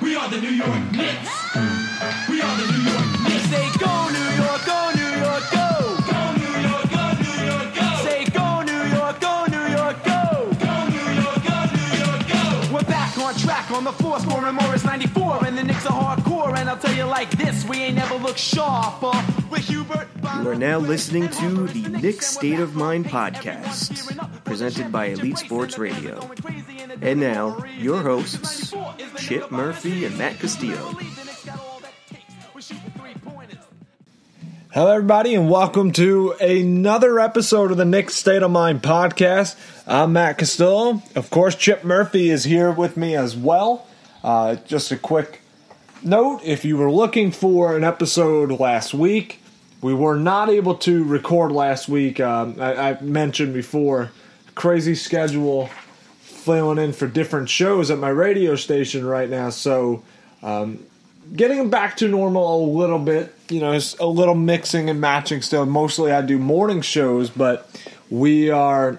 We are the New York Knicks. We are the New York Knicks. Say go New York, go New York, go. Go New York, go New York, go. Say go New York, go New York, go. Go New York, go New York, go. We're back on track on the floor, scoring Morris 94, and the Knicks are hardcore. And I'll tell you like this, we ain't never looked sharper. With Hubert. You are now listening to the Knicks State of Mind podcast, presented by Elite Sports Radio. And now, your hosts, Chip Murphy and Matt Castillo. Hello, everybody, and welcome to another episode of the Knicks State of Mind podcast. I'm Matt Castillo. Of course, Chip Murphy is here with me as well. Uh, just a quick note if you were looking for an episode last week, we were not able to record last week. Um, I, I mentioned before, crazy schedule filling in for different shows at my radio station right now. So, um, getting back to normal a little bit. You know, it's a little mixing and matching still. Mostly I do morning shows, but we are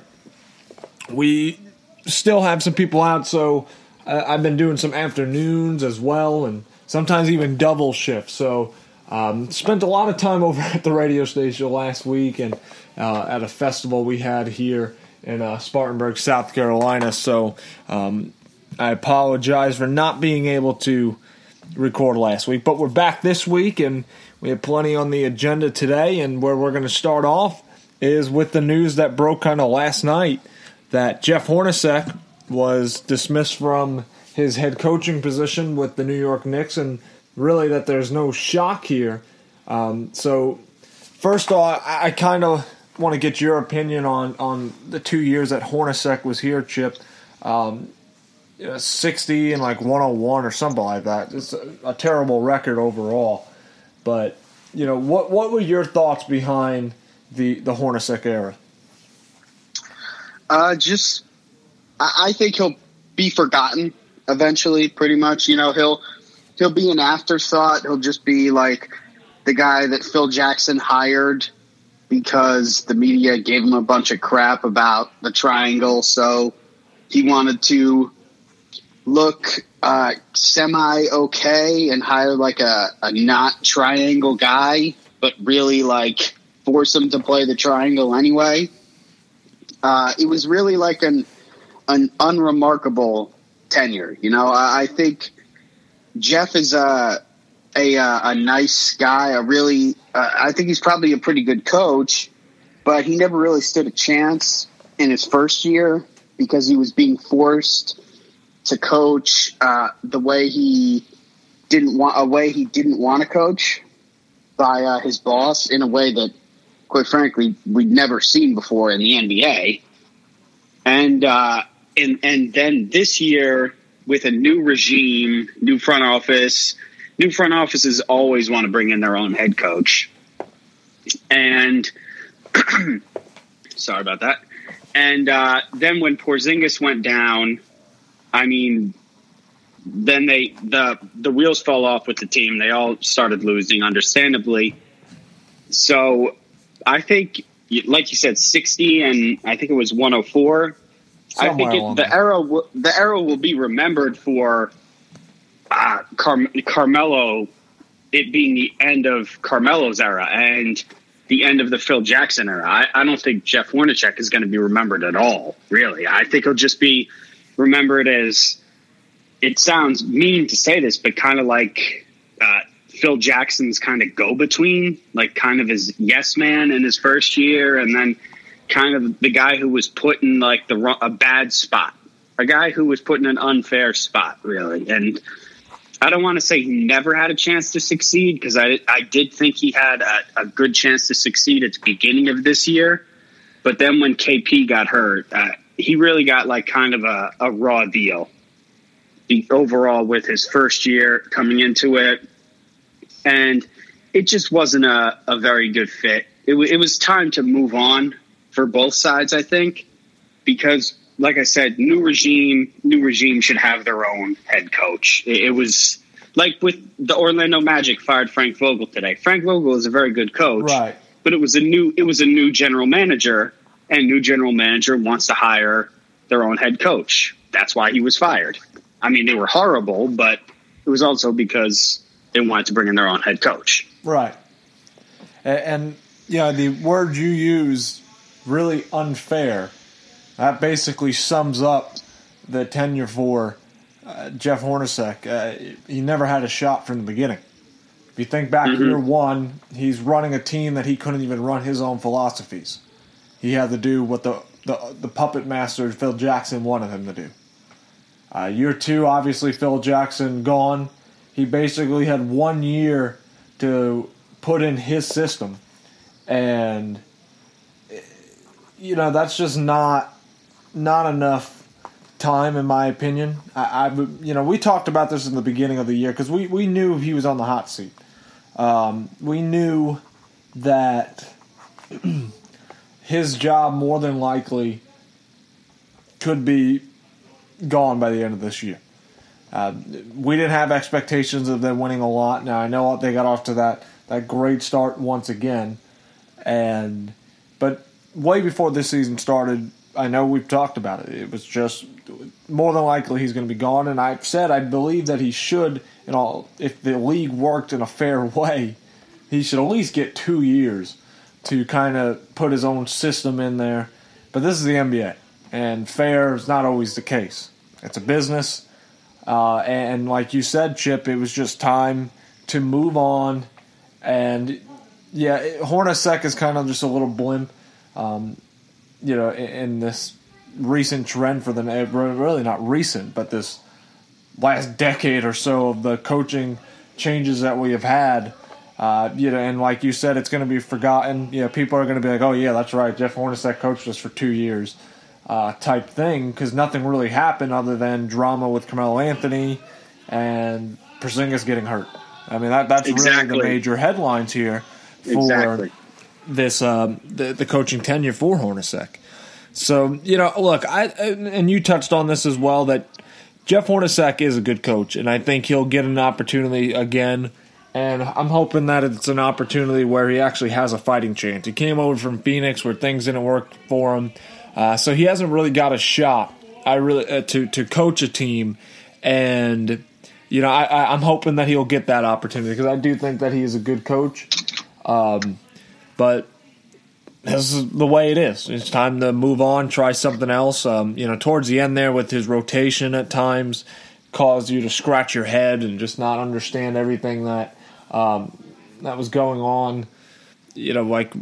we still have some people out. So uh, I've been doing some afternoons as well, and sometimes even double shifts. So um, spent a lot of time over at the radio station last week and uh, at a festival we had here in uh, Spartanburg, South Carolina. So um, I apologize for not being able to record last week, but we're back this week and we have plenty on the agenda today. And where we're going to start off is with the news that broke kind of last night that Jeff Hornacek was dismissed from his head coaching position with the New York Knicks, and really that there's no shock here. Um, so, first off, I, I kind of want to get your opinion on on the two years that Hornacek was here, Chip. Um, you know, 60 and like 101 or something like that. It's a, a terrible record overall. But, you know, what what were your thoughts behind the, the Hornacek era? Uh, just, I, I think he'll be forgotten eventually. Pretty much, you know, he'll he'll be an afterthought. He'll just be like the guy that Phil Jackson hired because the media gave him a bunch of crap about the triangle. So he wanted to look uh, semi okay and hire like a, a not triangle guy, but really like force him to play the triangle anyway. Uh, it was really like an an unremarkable tenure. You know, I, I think Jeff is a a, a nice guy. A really, uh, I think he's probably a pretty good coach, but he never really stood a chance in his first year because he was being forced to coach uh, the way he didn't want a way he didn't want to coach by uh, his boss in a way that, quite frankly, we'd never seen before in the NBA. And uh, and and then this year with a new regime, new front office, new front offices always want to bring in their own head coach. And sorry about that. And uh, then when Porzingis went down, I mean, then they the the wheels fell off with the team. They all started losing, understandably. So I think, like you said, sixty and I think it was one hundred four. I think it, the era will, the era will be remembered for uh, Car- Carmelo, it being the end of Carmelo's era and the end of the Phil Jackson era. I, I don't think Jeff Hornacek is going to be remembered at all. Really, I think he'll just be remembered as. It sounds mean to say this, but kind of like uh, Phil Jackson's kind of go between, like kind of his yes man in his first year, and then kind of the guy who was put in like the a bad spot, a guy who was put in an unfair spot, really. And I don't want to say he never had a chance to succeed because I I did think he had a, a good chance to succeed at the beginning of this year, but then when KP got hurt, uh, he really got like kind of a, a raw deal. the overall with his first year coming into it, and it just wasn't a, a very good fit. It, w- it was time to move on for both sides, I think, because like I said, new regime, new regime should have their own head coach. It, it was like with the Orlando Magic fired Frank Vogel today. Frank Vogel is a very good coach, Right. But it was a new it was a new general manager, and new general manager wants to hire their own head coach. That's why he was fired. I mean, they were horrible, but it was also because they wanted to bring in their own head coach. Right. And, and yeah, the word you use, really unfair, that basically sums up the tenure for uh, Jeff Hornacek. Uh, he never had a shot from the beginning. If you think back year one, he's running a team that he couldn't even run his own philosophies. He had to do what the, the, the puppet master Phil Jackson wanted him to do. Uh, year two, obviously, Phil Jackson gone. He basically had one year to put in his system, and you know that's just not not enough time, in my opinion. I, I you know, we talked about this in the beginning of the year because we we knew he was on the hot seat. Um, we knew that his job more than likely could be gone by the end of this year. Uh, we didn't have expectations of them winning a lot. Now I know they got off to that that great start once again, and but way before this season started, I know we've talked about it. It was just more than likely he's going to be gone, and I've said I believe that he should. You know, if the league worked in a fair way, he should at least get two years to kind of put his own system in there. But this is the NBA, and fair is not always the case. It's a business. Uh, and like you said, Chip, it was just time to move on. And yeah, Hornacek is kind of just a little blimp, um, you know, in, in this recent trend for the really not recent, but this last decade or so of the coaching changes that we have had. Uh, you know, and like you said, it's going to be forgotten. You know, people are going to be like, "Oh yeah, that's right, Jeff Hornacek coached us for two years." uh, type thing because nothing really happened other than drama with Carmelo Anthony and Porzingis getting hurt. I mean that that's really the major headlines here for Exactly. This um, the the coaching tenure for Hornacek. So you know, look, I and you touched on this as well that Jeff Hornacek is a good coach, and I think he'll get an opportunity again. And I'm hoping that it's an opportunity where he actually has a fighting chance. He came over from Phoenix where things didn't work for him, uh, so he hasn't really got a shot. I really uh, to to coach a team, and you know I, I, I'm hoping that he'll get that opportunity because I do think that he is a good coach. Um, but this is the way it is. It's time to move on, try something else. Um, you know, towards the end there with his rotation at times caused you to scratch your head and just not understand everything that um, that was going on. You know, like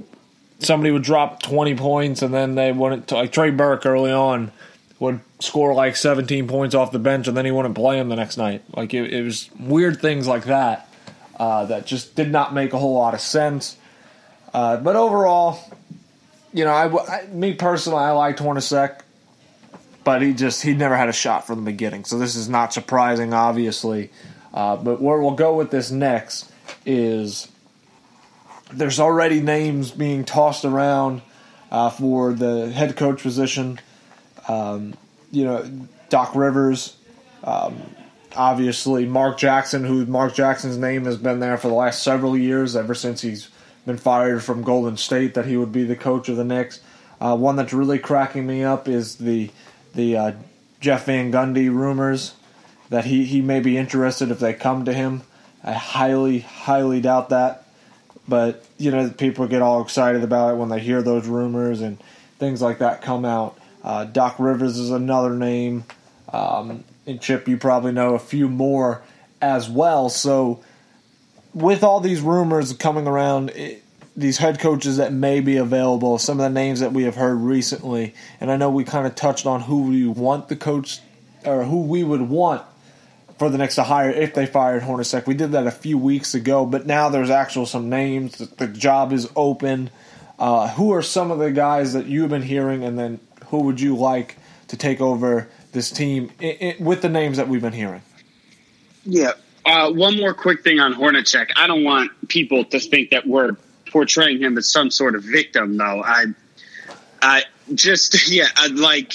somebody would drop 20 points and then they wouldn't, like Trey Burke early on would score like 17 points off the bench and then he wouldn't play him the next night. Like it, it was weird things like that uh, that just did not make a whole lot of sense. Uh, but overall, you know, I, I- me personally, I liked Hornacek, but he just he never had a shot from the beginning. So this is not surprising, obviously. Uh, but where we'll go with this next is there's already names being tossed around uh, for the head coach position. Um, you know, Doc Rivers, um, obviously Mark Jackson, who Mark Jackson's name has been there for the last several years, ever since he's been fired from Golden State, that he would be the coach of the Knicks. Uh, one that's really cracking me up is the the uh, Jeff Van Gundy rumors that he, he may be interested if they come to him. I highly, highly doubt that. But, you know, people get all excited about it when they hear those rumors and things like that come out. Uh, Doc Rivers is another name. Um, and Chip, you probably know a few more as well. So, with all these rumors coming around, it, these head coaches that may be available, some of the names that we have heard recently, and I know we kind of touched on who we want the coach or who we would want for the next to hire if they fired Hornacek. We did that a few weeks ago, but now there's actual some names. The, job is open. Uh, who are some of the guys that you've been hearing, and then who would you like to take over this team i i with the names that we've been hearing. Yeah. Uh, one more quick thing on Hornacek. I don't want people to think that we're portraying him as some sort of victim, though. I, I just yeah, I, like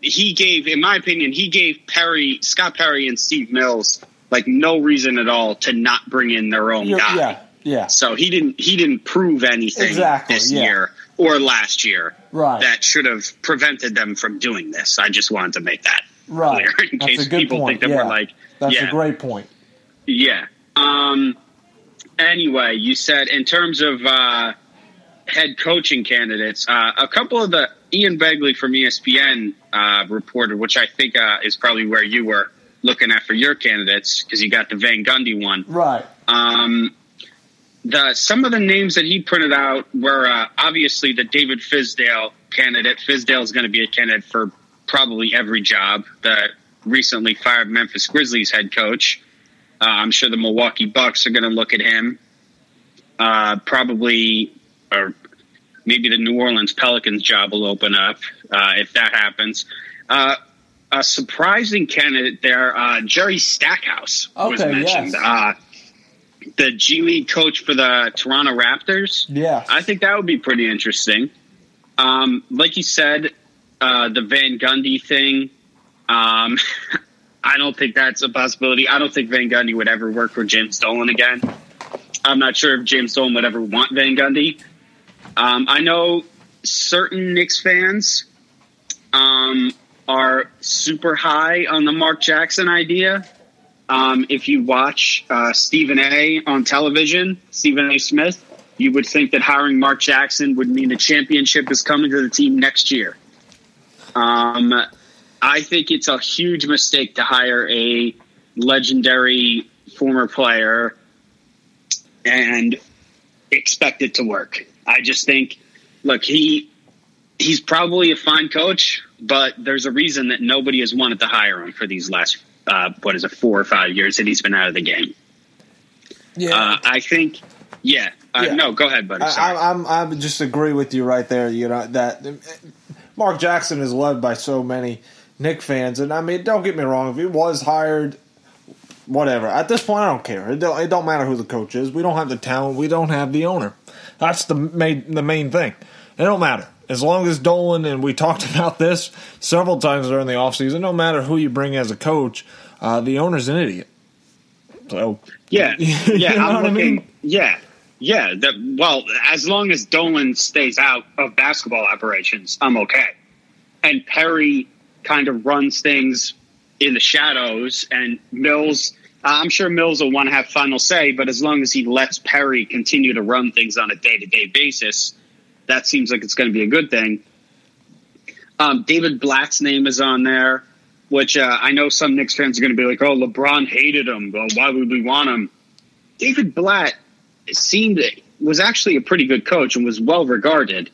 he gave, in my opinion, he gave Perry, Scott Perry, and Steve Mills like no reason at all to not bring in their own You're- guy. yeah, yeah. So he didn't he didn't prove anything Exactly, this yeah. year or last year Right. that should have prevented them from doing this. I just wanted to make that Right. in That's case a good people point. think that yeah. we're like That's yeah, a great point. yeah. Um. Anyway, you said in terms of uh, head coaching candidates, uh, a couple of the Ian Begley from ESPN uh, reported, which I think uh, is probably where you were looking at for your candidates because you got the Van Gundy one. Right. Um, the some of the names that he printed out were uh, obviously the David Fizdale candidate. Fizdale is going to be a candidate for probably every job. The recently fired Memphis Grizzlies head coach. Uh, I'm sure the Milwaukee Bucks are going to look at him. Uh, probably, or maybe the New Orleans Pelicans job will open up uh, if that happens. Uh, a surprising candidate there, uh, Jerry Stackhouse was mentioned. yes. Uh, the G League coach for the Toronto Raptors. Yeah. I think that would be pretty interesting. Um, like you said, uh, the Van Gundy thing. Um, I don't think that's a possibility. I don't think Van Gundy would ever work for James Dolan again. I'm not sure if James Dolan would ever want Van Gundy. Um, I know certain Knicks fans um, are super high on the Mark Jackson idea. Um, if you watch uh, Stephen A. on television, Stephen A. Smith, you would think that hiring Mark Jackson would mean a championship is coming to the team next year. Um, I think it's a huge mistake to hire a legendary former player and expect it to work. I just think, look, he he's probably a fine coach, but there's a reason that nobody has wanted to hire him for these last uh, what is it, four or five years that he's been out of the game. Yeah. Uh, I think, yeah. Uh, Yeah. No, go ahead, buddy. Sorry. I, I'm, I'm, I just agree with you right there. You know that Mark Jackson is loved by so many Knick fans, and I mean, don't get me wrong. If he was hired, whatever. At this point, I don't care. It don't, it don't matter who the coach is. We don't have the talent. We don't have the owner. That's the main the main thing. It don't matter as long as Dolan and we talked about this several times during the offseason, No matter who you bring as a coach, uh, the owner's an idiot. So Yeah, You yeah. know I'm what I mean? Yeah, yeah. That well, as long as Dolan stays out of basketball operations, I'm okay. And Perry kind of runs things in the shadows, and Mills. I'm sure Mills will want to have final say, but as long as he lets Perry continue to run things on a day to day basis, that seems like it's going to be a good thing. Um, David Blatt's name is on there, which uh, I know some Knicks fans are going to be like, "Oh, LeBron hated him. Well, why would we want him?" David Blatt seemed was actually a pretty good coach and was well regarded.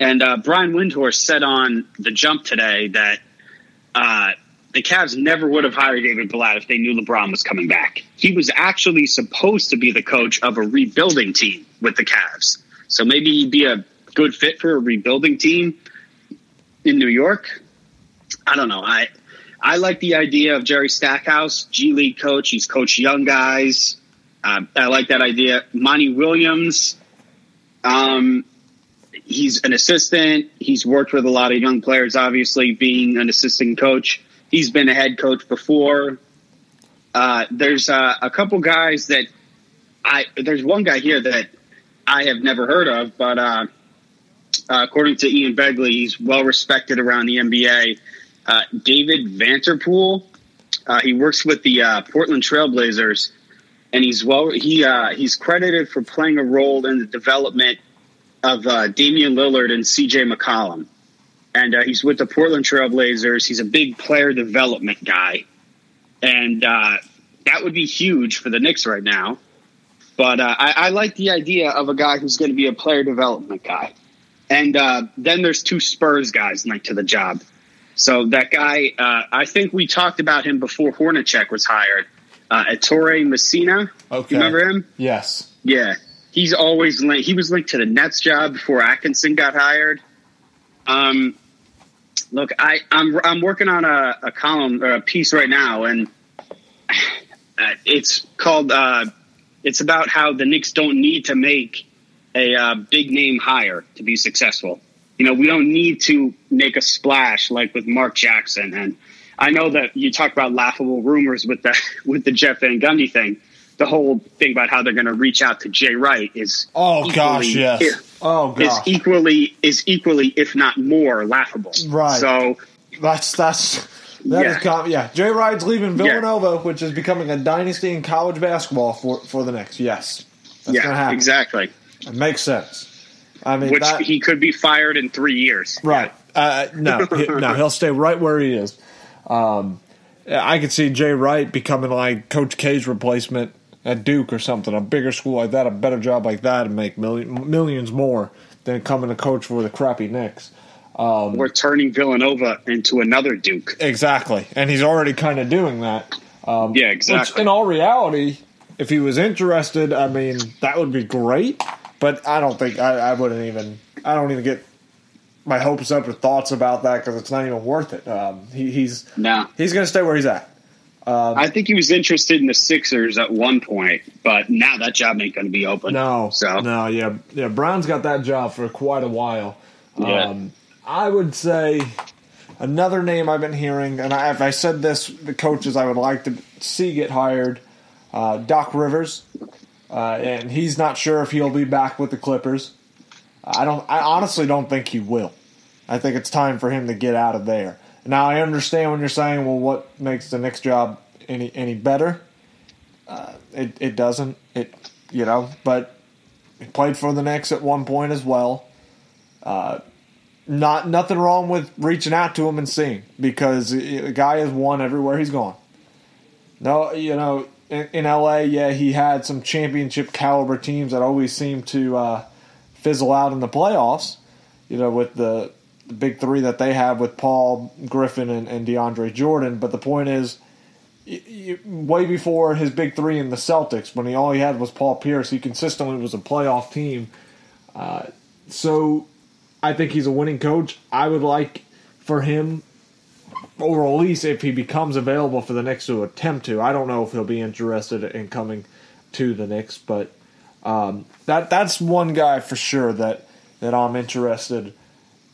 And uh, Brian Windhorst said on the Jump today that uh, the Cavs never would have hired David Blatt if they knew LeBron was coming back. He was actually supposed to be the coach of a rebuilding team with the Cavs, so maybe he'd be a good fit for a rebuilding team in New York. I don't know. I I like the idea of Jerry Stackhouse, G League coach. He's coached young guys. Uh, I like that idea. Monty Williams, um, he's an assistant. He's worked with a lot of young players. Obviously, being an assistant coach, he's been a head coach before. Uh, there's uh, a couple guys that I. There's one guy here that I have never heard of, but uh, uh, according to Ian Begley, he's well respected around the NBA. Uh, David Vanterpool. Uh, he works with the uh, Portland Trailblazers, and he's well. He uh, he's credited for playing a role in the development of uh, Damian Lillard and C.J. McCollum, and uh, he's with the Portland Trailblazers. He's a big player development guy, and uh, that would be huge for the Knicks right now. But uh, I, I like the idea of a guy who's going to be a player development guy. And uh, then there's two Spurs guys linked to the job. So that guy, uh, I think we talked about him before Hornacek was hired. Uh, Ettore Messina. Okay. You remember him? yes, Yeah. He's always linked. He was linked to the Nets job before Atkinson got hired. Um, Look, I, I'm I'm working on a, a column or a piece right now, and uh, it's called. Uh, it's about how the Knicks don't need to make a uh, big name hire to be successful. You know, we don't need to make a splash like with Mark Jackson. And I know that you talk about laughable rumors with the with the Jeff Van Gundy thing. The whole thing about how they're going to reach out to Jay Wright is Oh gosh, yes. Oh is equally is equally if not more laughable. Right. So that's that's that is Yeah. com- yeah. Jay Wright's leaving Villanova, which is becoming a dynasty in college basketball for for the next Yes, that's yeah, happen. exactly. It makes sense. I mean, Which that, he could be fired in three years. Right. Uh, no, he, no, he'll stay right where he is. Um, I could see Jay Wright becoming like Coach K's replacement at Duke or something, a bigger school like that, a better job like that, and make million, millions more than coming to coach for the crappy Knicks. We're turning Villanova into another Duke. Exactly, and he's already kind of doing that. Um, Yeah, Which, exactly. in all reality, if he was interested, I mean, that would be great. But I don't think I, I wouldn't even. I don't even get my hopes up or thoughts about that because it's not even worth it. Um, he, he's No. he's going to stay where he's at. I think he was interested in the Sixers at one point, but now that job ain't going to be open. No, so no, yeah, yeah. Brown's got that job for quite a while. Yeah. Um, I would say another name I've been hearing, and I, if I said this, the coaches I would like to see get hired, uh, Doc Rivers, uh, and he's not sure if he'll be back with the Clippers. I don't. I honestly don't think he will. I think it's time for him to get out of there. Now I understand when you're saying, well, what makes the next job any any better? Uh, it it doesn't. It you know, but he played for the Knicks at one point as well. Uh, not nothing wrong with reaching out to him and seeing because the guy has won everywhere he's gone. No, you know, in, in LA, yeah, he had some championship caliber teams that always seemed to uh, fizzle out in the playoffs. You know, with the, the big three that they have with Paul Griffin and, and DeAndre Jordan. But the point is, way before his big three in the Celtics, when he all he had was Paul Pierce, he consistently was a playoff team. Uh, so I think he's a winning coach. I would like for him, or at least if he becomes available for the Knicks to attempt to. I don't know if he'll be interested in coming to the Knicks, but um, that that's one guy for sure that that I'm interested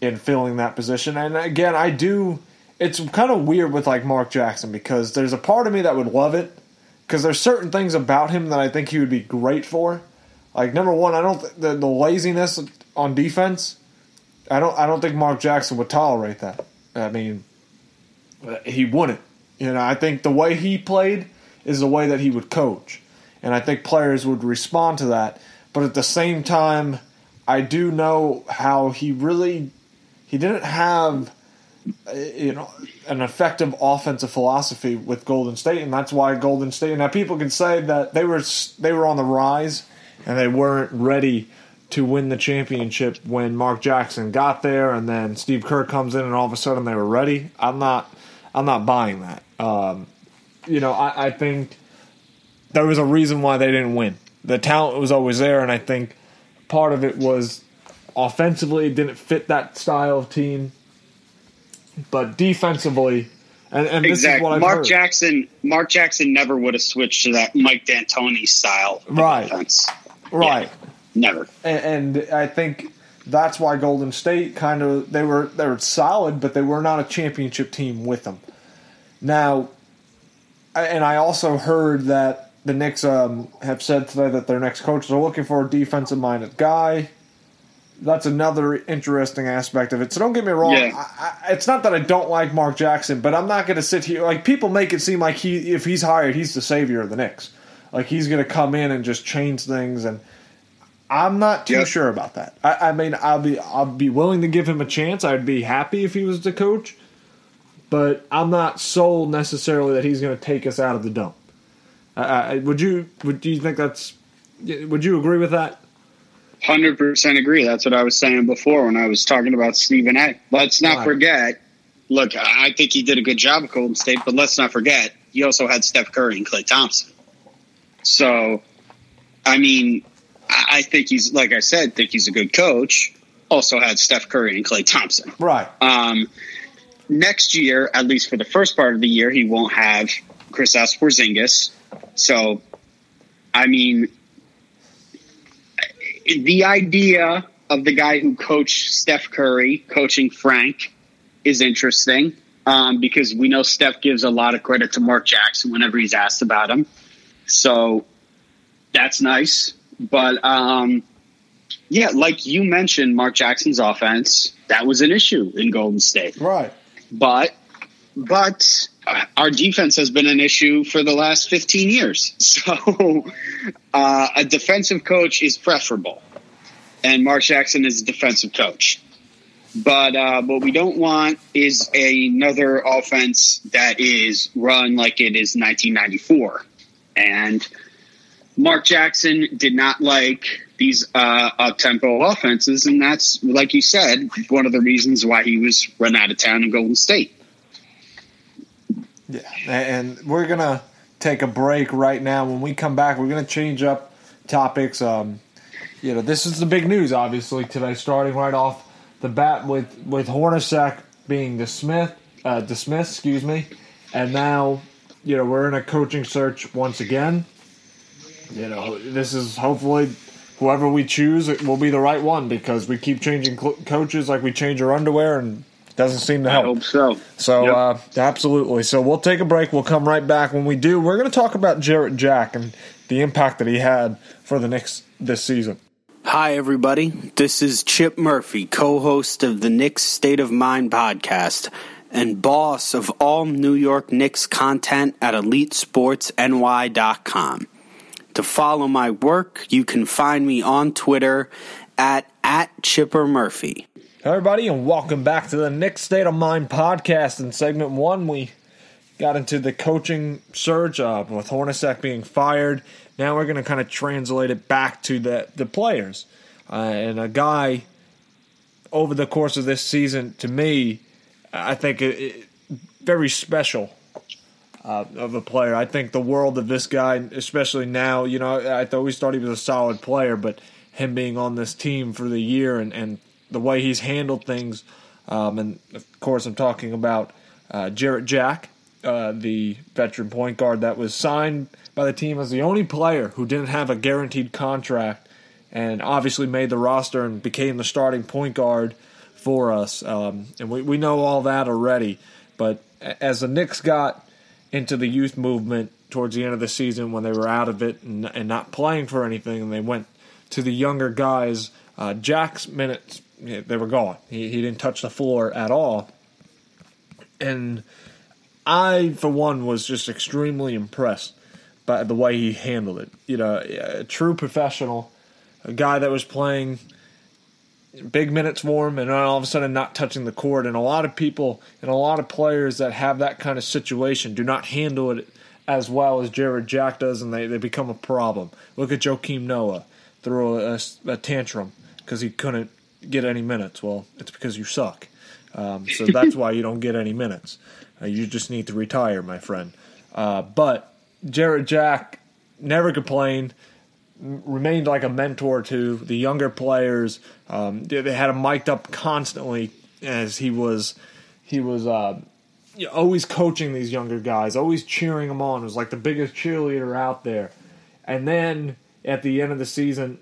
in filling that position. And again, I do. It's kind of weird with like Mark Jackson because there's a part of me that would love it because there's certain things about him that I think he would be great for. Like number one, I don't th- the, the laziness on defense. I don't I don't think Mark Jackson would tolerate that. I mean, uh, he wouldn't. You know, I think the way he played is the way that he would coach, and I think players would respond to that. But at the same time, I do know how he really he didn't have uh, you know an effective offensive philosophy with Golden State, and that's why Golden State. Now people can say that they were they were on the rise and they weren't ready to win the championship when Mark Jackson got there, and then Steve Kerr comes in, and all of a sudden they were ready. I'm not I'm not buying that. Um, you know, I, I think there was a reason why they didn't win. The talent was always there, and I think part of it was offensively it didn't fit that style of team, but defensively, and, and this is what. I've Mark heard. Jackson. Mark Jackson never would have switched to that Mike D'Antoni style of Right. offense. right? Never. and, and I think that's why Golden State kind of they were they were solid, but they were not a championship team with them. Now, and I also heard that the Knicks um, have said today that their next coaches are looking for a defensive minded guy. That's another interesting aspect of it. So don't get me wrong. Yeah. I, I, it's not that I don't like Mark Jackson, but I'm not going to sit here like people make it seem like he if he's hired, he's the savior of the Knicks. Like he's going to come in and just change things and I'm not too Yep. sure about that. I, I mean, I'll be I'll be willing to give him a chance. I'd be happy if he was the coach, but I'm not sold necessarily that he's going to take us out of the dome. I I- would you would do you think that's would you agree with that? Hundred percent agree. That's what I was saying before when I was talking about Stephen A. Let's not Right. forget. Look, I think he did a good job at Golden State, but let's not forget he also had Steph Curry and Klay Thompson. So, I mean, I I think he's like I said, think he's a good coach. Also had Steph Curry and Klay Thompson. Right. Um, next year, at least for the first part of the year, he won't have Chris Porzingis. So, I mean, the idea of the guy who coached Steph Curry coaching Frank is interesting um, because we know Steph gives a lot of credit to Mark Jackson whenever he's asked about him. So that's nice. But um, yeah, like you mentioned, Mark Jackson's offense, that was an issue in Golden State. Right. But but our defense has been an issue for the last 15 years. So uh, a defensive coach is preferable. And Mark Jackson is a defensive coach. But uh, what we don't want is another offense that is run like it is 1994. And Mark Jackson did not like these uh, up tempo offenses, and that's like you said, one of the reasons why he was run out of town in Golden State. And we're gonna take a break right now. When we come back, we're gonna change up topics. Um, you know, this is the big news, obviously today, starting right off the bat with with Hornacek being dismissed, uh, dismissed, excuse me, and now you know we're in a coaching search once again. You know, this is hopefully whoever we choose will be the right one because we keep changing cl- coaches like we change our underwear and doesn't seem to help. I hope so. So Yep. uh, absolutely. So we'll take a break. We'll come right back. When we do, we're going to talk about Jarrett Jack and the impact that he had for the Knicks this season. Hi, everybody. This is Chip Murphy, co host of the Knicks State of Mind podcast and boss of all New York Knicks content at EliteSportsNY.com. To follow my work, you can find me on Twitter at, at Chipper Murphy. Everybody, and welcome back to the Knicks State of Mind podcast. In segment one, we got into the coaching surge uh, with Hornacek being fired. Now we're going to kind of translate it back to the the players uh, and a guy over the course of this season. To me, I think it, it, very special uh, of a player. I think the world of this guy, especially now. You know, I always thought he was a solid player, but him being on this team for the year and, and the way he's handled things, um, and of course, I'm talking about uh, Jarrett Jack, uh, the veteran point guard that was signed by the team as the only player who didn't have a guaranteed contract, and obviously made the roster and became the starting point guard for us. Um, and we, we know all that already. But as the Knicks got into the youth movement towards the end of the season when they were out of it and, and not playing for anything, and they went to the younger guys, uh, Jack's minutes, they were gone. He, he didn't touch the floor at all. And I, for one, was just extremely impressed by the way he handled it. You know, a true professional, a guy that was playing big minutes for him and all of a sudden not touching the court. And a lot of people and a lot of players that have that kind of situation do not handle it as well as Jarrett Jack does, and they, they become a problem. Look at Joakim Noah throw a, a tantrum because he couldn't get any minutes. Well, it's because you suck. Um, so that's why you don't get any minutes. Uh, you just need to retire, my friend. Uh, but Jarrett Jack never complained remained like a mentor to the younger players. Um, they had him mic'd up constantly as he was he was uh, always coaching these younger guys, always cheering them on. It was like the biggest cheerleader out there. And then at the end of the season,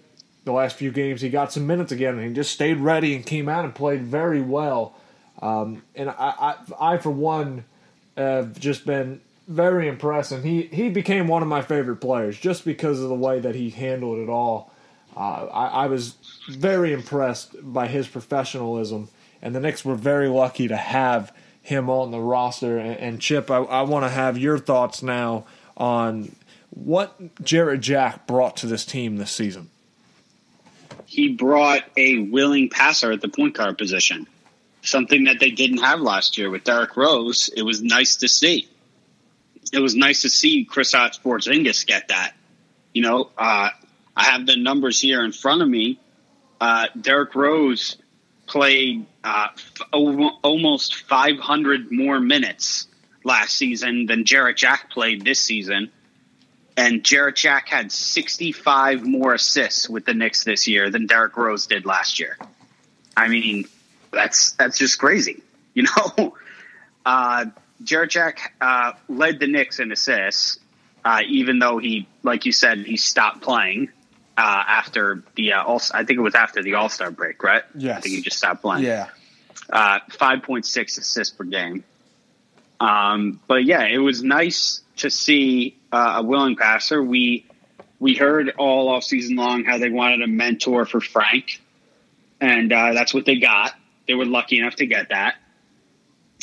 the last few games, he got some minutes again, and he just stayed ready and came out and played very well. Um, and I, I, I, for one, have just been very impressed, and he, he became one of my favorite players just because of the way that he handled it all. Uh, I, I was very impressed by his professionalism, and the Knicks were very lucky to have him on the roster. And, and Chip, I, I want to have your thoughts now on what Jarrett Jack brought to this team this season. He brought a willing passer at the point guard position, something that they didn't have last year with Derrick Rose. It was nice to see. It was nice to see Chris Porzingis get that. You know, uh, I have the numbers here in front of me. Uh, Derrick Rose played uh, f- almost 500 more minutes last season than Jarrett Jack played this season. And Jarrett Jack had 65 more assists with the Knicks this year than Derrick Rose did last year. I mean, that's that's just crazy, you know. uh, Jarrett Jack uh, led the Knicks in assists, uh, even though he, like you said, he stopped playing uh, after the uh, all. I think it was after the All Star break, right? Yeah, I think he just stopped playing. Yeah. uh, 5.6 assists per game. Um, but yeah, it was nice to see uh, a willing passer. We we heard all off season long how they wanted a mentor for Frank, and uh, that's what they got. They were lucky enough to get that.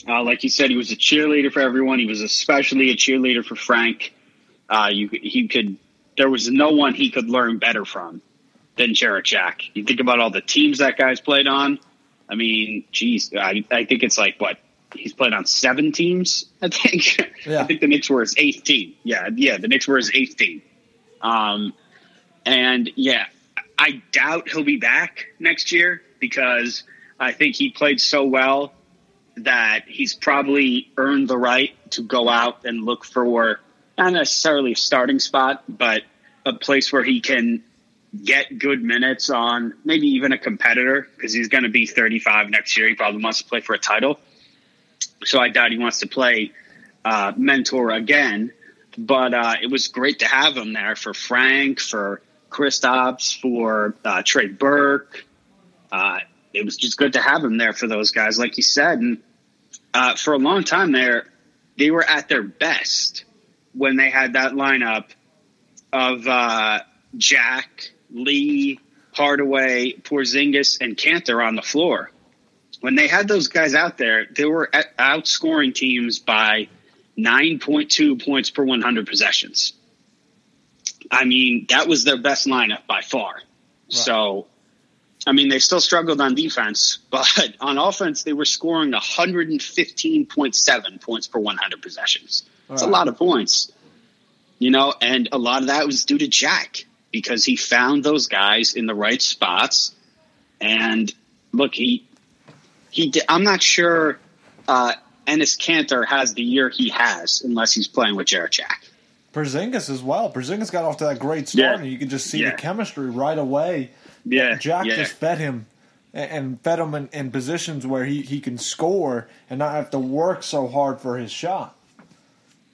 Uh, like you said, he was a cheerleader for everyone. He was especially a cheerleader for Frank. Uh, you he could there was no one he could learn better from than Jarrett Jack. You think about all the teams that guy's played on. I mean, geez, I, I think it's like what he's played on seven teams. I think. Yeah. I think the Knicks were his eighth team. Yeah, yeah, the Knicks were his eighth team. Um, and yeah, I doubt he'll be back next year because I think he played so well that he's probably earned the right to go out and look for not necessarily a starting spot, but a place where he can get good minutes on maybe even a competitor because he's going to be 35 next year. He probably wants to play for a title. So I doubt he wants to play uh, mentor again. But uh, it was great to have him there for Frank, for Kristaps, for uh, Trey Burke. Uh, it was just good to have him there for those guys, like you said. And uh, for a long time there, they were at their best when they had that lineup of uh, Jack, Lee, Hardaway, Porzingis, and Kanter on the floor. When they had those guys out there, they were at- outscoring teams by 9.2 points per 100 possessions. I mean, that was their best lineup by far. So, I mean, they still struggled on defense, but on offense, they were scoring 115.7 points per 100 possessions. It's a lot of points, you know, and a lot of that was due to Jack because he found those guys in the right spots. And look, he he. Did, I'm not sure uh, Enes Kanter has the year he has unless he's playing with Jarrett Jack. Porzingis as well. Porzingis got off to that great start, Yeah. and you can just see Yeah. the chemistry right away. Yeah, Jack yeah. just fed him and- fed him in, in positions where he, he can score and not have to work so hard for his shot.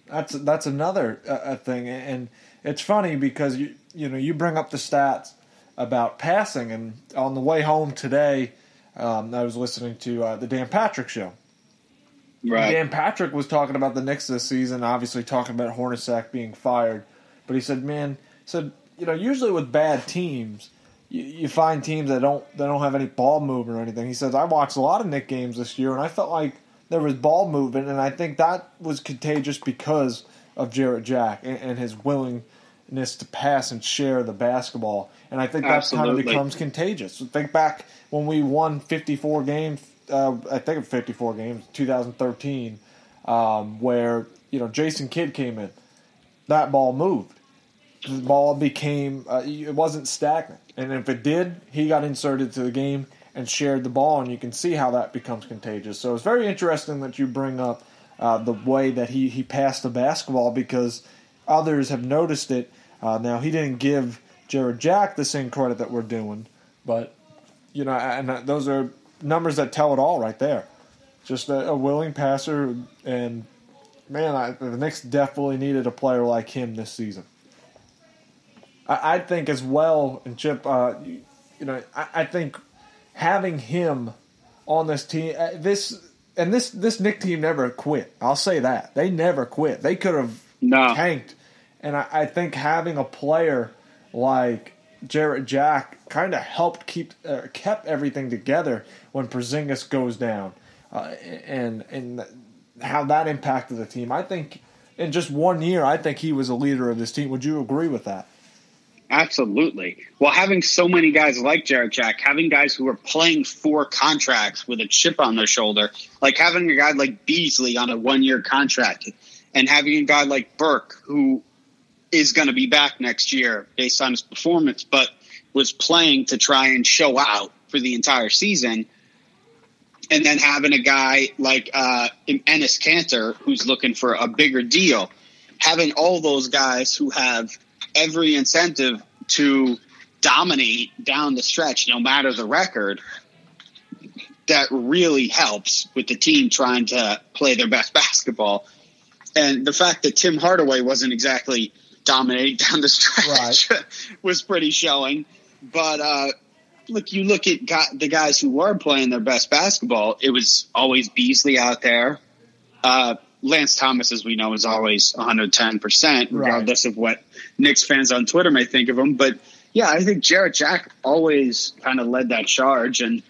That's that's another uh, thing, and it's funny because you you know you bring up the stats about passing, and on the way home today, um, I was listening to uh, the Dan Patrick show. right. Dan Patrick was talking about the Knicks this season, obviously talking about Hornacek being fired. But he said, "Man, said you know usually with bad teams, you, you find teams that don't that don't have any ball movement or anything." He says, "I watched a lot of Knick games this year, and I felt like there was ball movement, and I think that was contagious because of Jarrett Jack and, and his willingness to pass and share the basketball. And I think that kind of becomes contagious. Think back when we won 54 games, uh, I think of 54 games, 2013, um, where you know Jason Kidd came in. That ball moved. The ball became uh, it wasn't stagnant, and if it did, he got inserted to the game and shared the ball, and you can see how that becomes contagious. So it's very interesting that you bring up uh, the way that he he passed the basketball because others have noticed it. Uh, now he didn't give Jarrett Jack the same credit that we're doing, but you know, and those are numbers that tell it all right there. Just a, a willing passer, and man, I, the Knicks definitely needed a player like him this season. I, I think as well, and Chip, uh, you, you know, I, I think having him on this team, uh, this and this this Knick team never quit. I'll say that they never quit. They could have No. tanked, and I, I think having a player like Jarrett Jack kind of helped keep uh, kept everything together when Porzingis goes down, uh, and and how that impacted the team. I think in just one year, I think he was a leader of this team. Would you agree with that? Absolutely. Well, having so many guys like Jarrett Jack, having guys who are playing for contracts with a chip on their shoulder, like having a guy like Beasley on a one year contract, and having a guy like Burke who is going to be back next year based on his performance, but was playing to try and show out for the entire season. And then having a guy like uh, Enes Kanter who's looking for a bigger deal. Having all those guys who have every incentive to dominate down the stretch, no matter the record. that really helps with the team trying to play their best basketball. And the fact that Tim Hardaway wasn't exactly dominating down the stretch right. was pretty showing. But uh, look, you look at the guys who were playing their best basketball. It was always Beasley out there. Uh, Lance Thomas, as we know, is always 110 percent, regardless right. of what Knicks fans on Twitter may think of him. But yeah, I think Jarrett Jack always kind of led that charge, and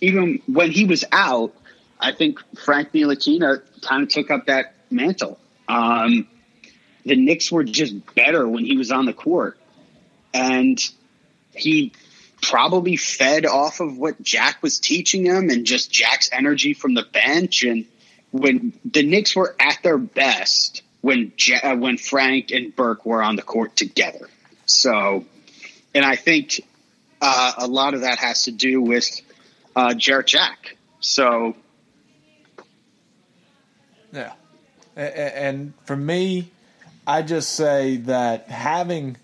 even when he was out, I think Frank Ntilikina kind of took up that mantle. Um, the Knicks were just better when he was on the court, and he probably fed off of what Jack was teaching him and just Jack's energy from the bench. And when the Knicks were at their best, when uh, when Frank and Burke were on the court together. So, and I think uh, a lot of that has to do with uh, Jarrett Jack. So, yeah, and for me, I just say that having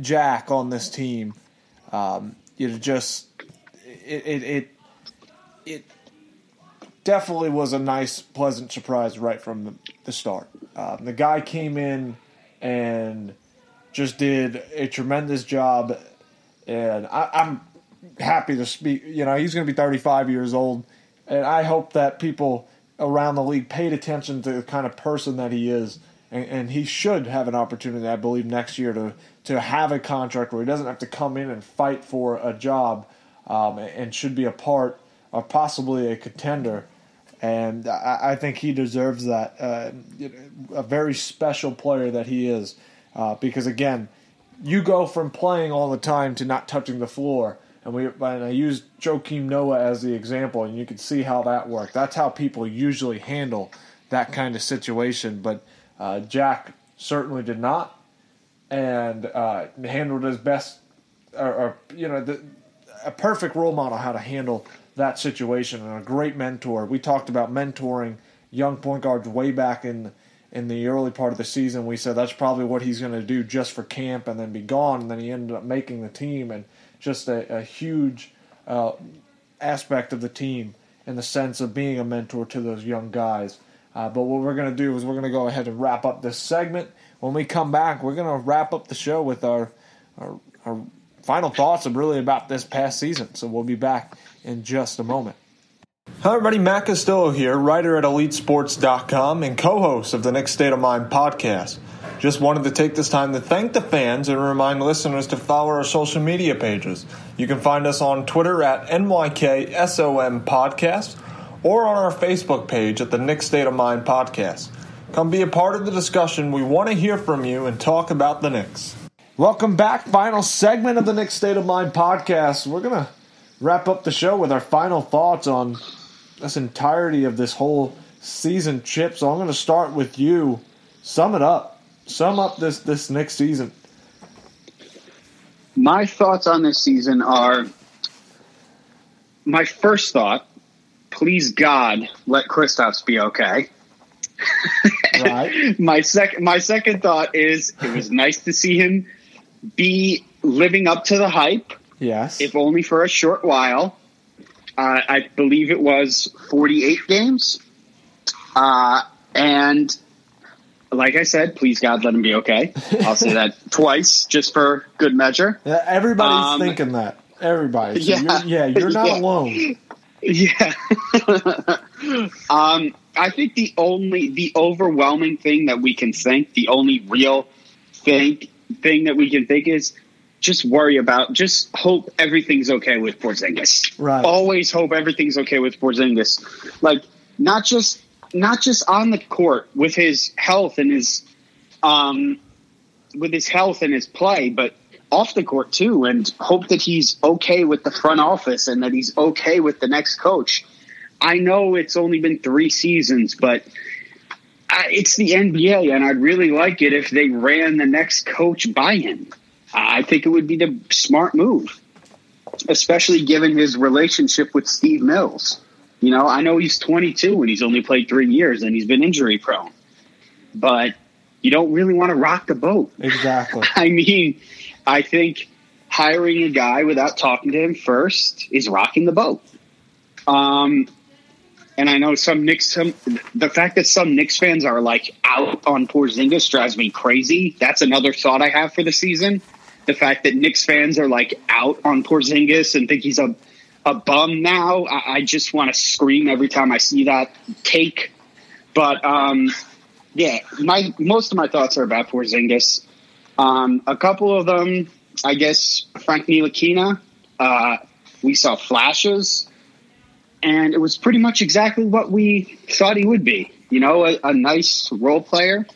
Jack on this team, um, you know, just it, it it it definitely was a nice, pleasant surprise right from the, start. Uh, the guy came in and just did a tremendous job, and I, I'm happy to speak. You know, he's going to be 35 years old, and I hope that people around the league paid attention to the kind of person that he is. And, and, he should have an opportunity, I believe, next year to to have a contract where he doesn't have to come in and fight for a job, um, and should be a part or possibly a contender. And I, I think he deserves that. Uh, a very special player that he is, uh, because again, you go from playing all the time to not touching the floor and we and I used Joakim Noah as the example, and you can see how that worked. That's how people usually handle that kind of situation. But uh, Jack certainly did not, and uh, handled his best, or, or you know, the, a perfect role model how to handle that situation, and a great mentor. We talked about mentoring young point guards way back in in the early part of the season. We said that's probably what he's going to do just for camp, and then be gone. And then he ended up making the team and just a, a huge uh, aspect of the team in the sense of being a mentor to those young guys. Uh, but what we're going to do is we're going to go ahead and wrap up this segment. When we come back, we're going to wrap up the show with our, our, our final thoughts of really about this past season. So we'll be back in just a moment. Hi, everybody. Matt Castillo here, writer at EliteSports.com and co host of the Knicks State of Mind podcast. Just wanted to take this time to thank the fans and remind listeners to follow our social media pages. You can find us on Twitter at NYKSOM Podcast or on our Facebook page at the Knicks State of Mind Podcast. Come be a part of the discussion. We want to hear from you and talk about the Knicks. Welcome back. Final segment of the Knicks State of Mind podcast. We're going to wrap up the show with our final thoughts on this entirety of this whole season, Chip. So I'm going to start with you. Sum it up sum up this this next season. My thoughts on this season are my first thought, please God, let Kristaps be okay. Right. my second my second thought is it was nice to see him be living up to the hype. Yes. If only for a short while. Uh, I believe it was 48 games. Uh, and like I said, please God, let him be okay. I'll say that twice just for good measure. Yeah, everybody's um, thinking that. Everybody. So yeah, you're, yeah, you're not yeah. alone. Yeah. um, I think the only, the overwhelming thing that we can think, the only real thing, thing that we can think is just worry about, just hope everything's okay with Porzingis. Right. Always hope everything's okay with Porzingis. Like, not just not just on the court with his health and his um, with his health and his play, but off the court too, and hope that he's okay with the front office and that he's okay with the next coach. I know it's only been three seasons, but it's the NBA, and I'd really like it if they ran the next coach by him. I think it would be the smart move, especially given his relationship with Steve Mills. You know, I know he's 22 and he's only played three years and he's been injury prone, but you don't really want to rock the boat. Exactly. I mean, I think hiring a guy without talking to him first is rocking the boat. Um, and I know some Knicks, some the fact that some Knicks fans are like out on Porzingis drives me crazy. That's another thought I have for the season. The fact that Knicks fans are like out on Porzingis and think he's a a bum now. I, I just want to scream every time I see that take. But um, yeah, my most of my thoughts are about Porzingis. Um, a couple of them, I guess, Frank Ntilikina. Uh, we saw flashes, and it was pretty much exactly what we thought he would be. You know, a, a nice role player.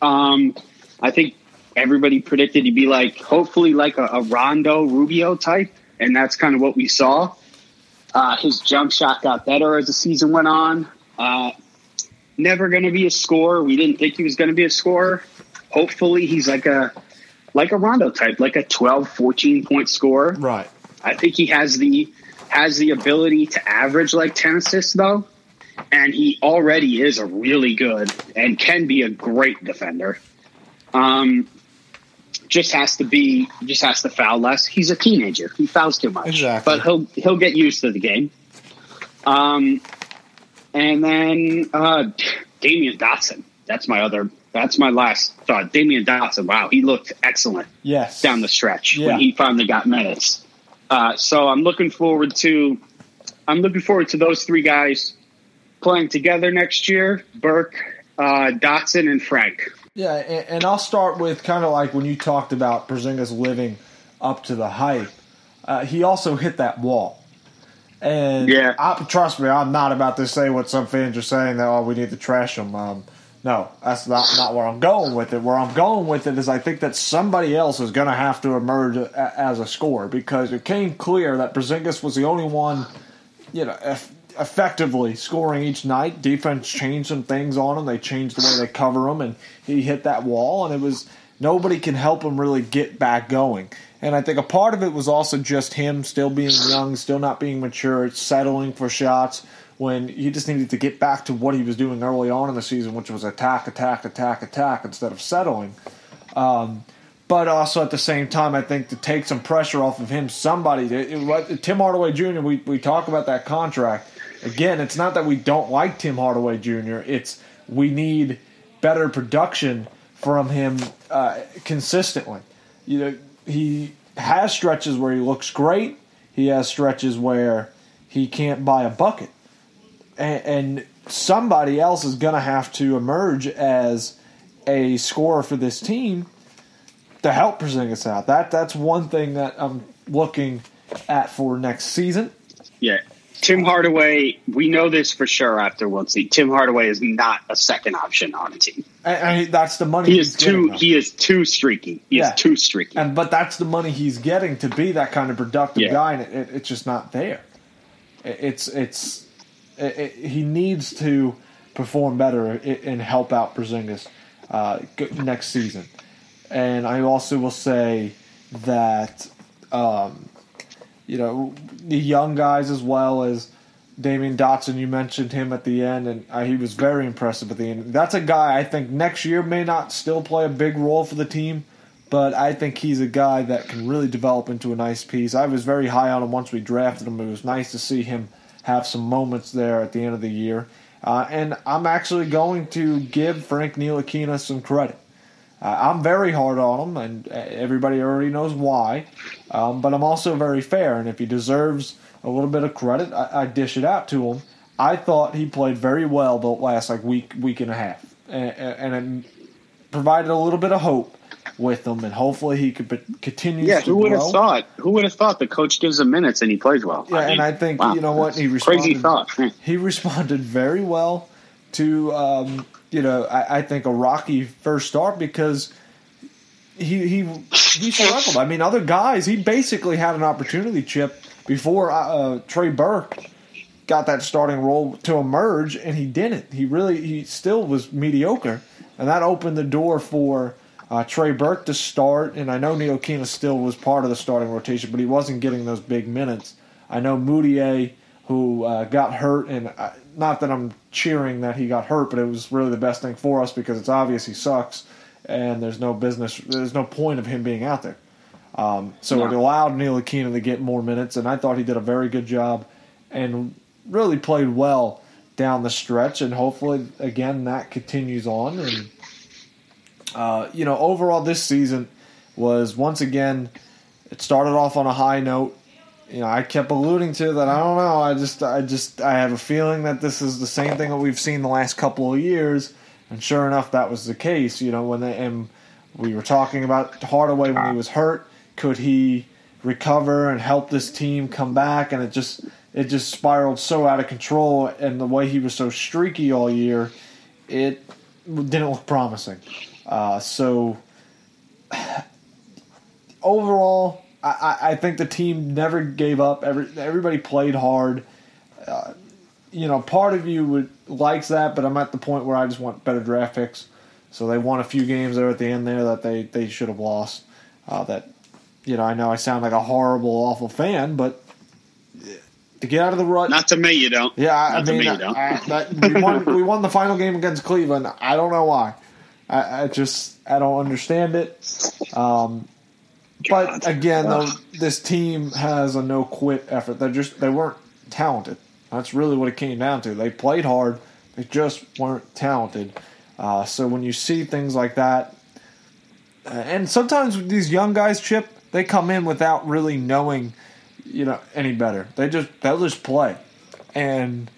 Um, I think everybody predicted he'd be like, hopefully, like a, a Rondo Rubio type, and that's kind of what we saw. Uh, his jump shot got better as the season went on. Uh, never going to be a scorer. We didn't think he was going to be a scorer. Hopefully, he's like a like a Rondo type, like a 12, 14 point scorer. Right. I think he has the has the ability to average like 10 assists though. And he already is a really good and can be a great defender. Um just has to be just has to foul less. He's a teenager. He fouls too much. Exactly. But he'll he'll get used to the game. Um and then uh Damyean Dotson. That's my other that's my last thought. Damyean Dotson, wow, he looked excellent Yes. down the stretch Yeah. when he finally got minutes. Uh, so I'm looking forward to I'm looking forward to those three guys playing together next year. Burke, uh, Dotson, and Frank. Yeah, and, and I'll start with kind of like when you talked about Porzingis living up to the hype. Uh, he also hit that wall. And Yeah. I, trust me, I'm not about to say what some fans are saying that oh we need to trash him. Um, no, that's not not where I'm going with it. Where I'm going with it is I think that somebody else is going to have to emerge a, as a scorer because it came clear that Porzingis was the only one, you know, eff- effectively scoring each night. Defense changed some things on him. They changed the way they cover him, and he hit that wall. And it was nobody can help him really get back going. And I think a part of it was also just him still being young, still not being mature, settling for shots when he just needed to get back to what he was doing early on in the season, which was attack, attack, attack, attack instead of settling. Um, but also at the same time, I think to take some pressure off of him, somebody, Tim Hardaway Jr., we, we talk about that contract. Again, it's not that we don't like Tim Hardaway Jr., it's we need better production from him uh, consistently. You know, he has stretches where he looks great, he has stretches where he can't buy a bucket and, and somebody else is going to have to emerge as a scorer for this team to help Porzingis out. That that's one thing that I'm looking at for next season. Yeah. Tim Hardaway, we know this for sure after one season. Tim Hardaway is not a second option on a team. And, and that's the money He is too getting, he is too streaky. He Yeah. is too streaky. and but that's the money he's getting to be that kind of productive Yeah. guy, and it, it, it's just not there. It, it's it's he needs to perform better and help out Porzingis uh, next season. And I also will say that um, you know the young guys as well as Damyean Dotson. You mentioned him at the end, and uh, he was very impressive at the end. That's a guy I think next year may not still play a big role for the team, but I think he's a guy that can really develop into a nice piece. I was very high on him once we drafted him. It was nice to see him have some moments there at the end of the year. Uh, and I'm actually going to give Frank Ntilikina some credit. Uh, I'm very hard on him, and uh, everybody already knows why. Um, but I'm also very fair, and if he deserves a little bit of credit, I, I dish it out to him. I thought he played very well the last like week, week and a half, and, and it provided a little bit of hope with him, and hopefully he could continue. yeah, to who would have thought? Who would have thought the coach gives him minutes and he plays well? Yeah, and mean, I think wow, you know what he responded. crazy thought. He responded very well to um, you know I, I think a rocky first start because he he he struggled. I mean, other guys he basically had an opportunity chip before uh, Trey Burke got that starting role to emerge, and he didn't. He really he still was mediocre, and that opened the door for. Uh, Trey Burke to start, and I know Ntilikina still was part of the starting rotation, but he wasn't getting those big minutes. I know Mudiay, who uh, got hurt, and uh, not that I'm cheering that he got hurt, but it was really the best thing for us because it's obvious he sucks, and there's no business, there's no point of him being out there. Um, so it allowed Ntilikina to get more minutes, and I thought he did a very good job. and really played well down the stretch. And hopefully, again, that continues on. And uh, you know, overall, this season was once again it started off on a high note. You know, I kept alluding to that. I don't know. I just, I just, I have a feeling that this is the same thing that we've seen the last couple of years. And sure enough, that was the case. You know, when they and we were talking about Hardaway when he was hurt. Could he recover and help this team come back? And it just, it just spiraled so out of control. And the way he was so streaky all year, it didn't look promising. Uh, so overall, I, I think the team never gave up. Every everybody played hard. Uh, you know, part of you would likes that, but I'm at the point where I just want better draft picks. So they won a few games there at the end there that they, they should have lost. Uh, that you know, I know I sound like a horrible, awful fan, but to get out of the rut. Not to me, you don't. Yeah, I, Not mean, to me, you don't. I, that, we won. we won the final game against Cleveland. I don't know why. I, I just I don't understand it. Um, but again, though, this team has a no quit effort. They just they weren't talented. That's really what it came down to. They played hard. They just weren't talented. Uh, so when you see things like that, uh, and sometimes with these young guys, Chip, they come in without really knowing, you know, any better. They just they'll just play, and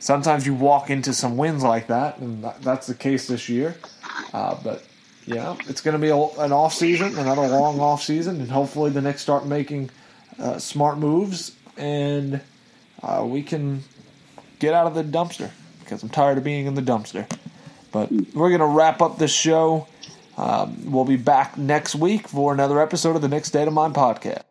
sometimes you walk into some wins like that, and that, that's the case this year. Uh, but yeah, it's going to be a, an off season, another long off season, and hopefully the Knicks start making uh, smart moves, and uh, we can get out of the dumpster because I'm tired of being in the dumpster. But we're going to wrap up this show. Um, we'll be back next week for another episode of the State of Mind podcast.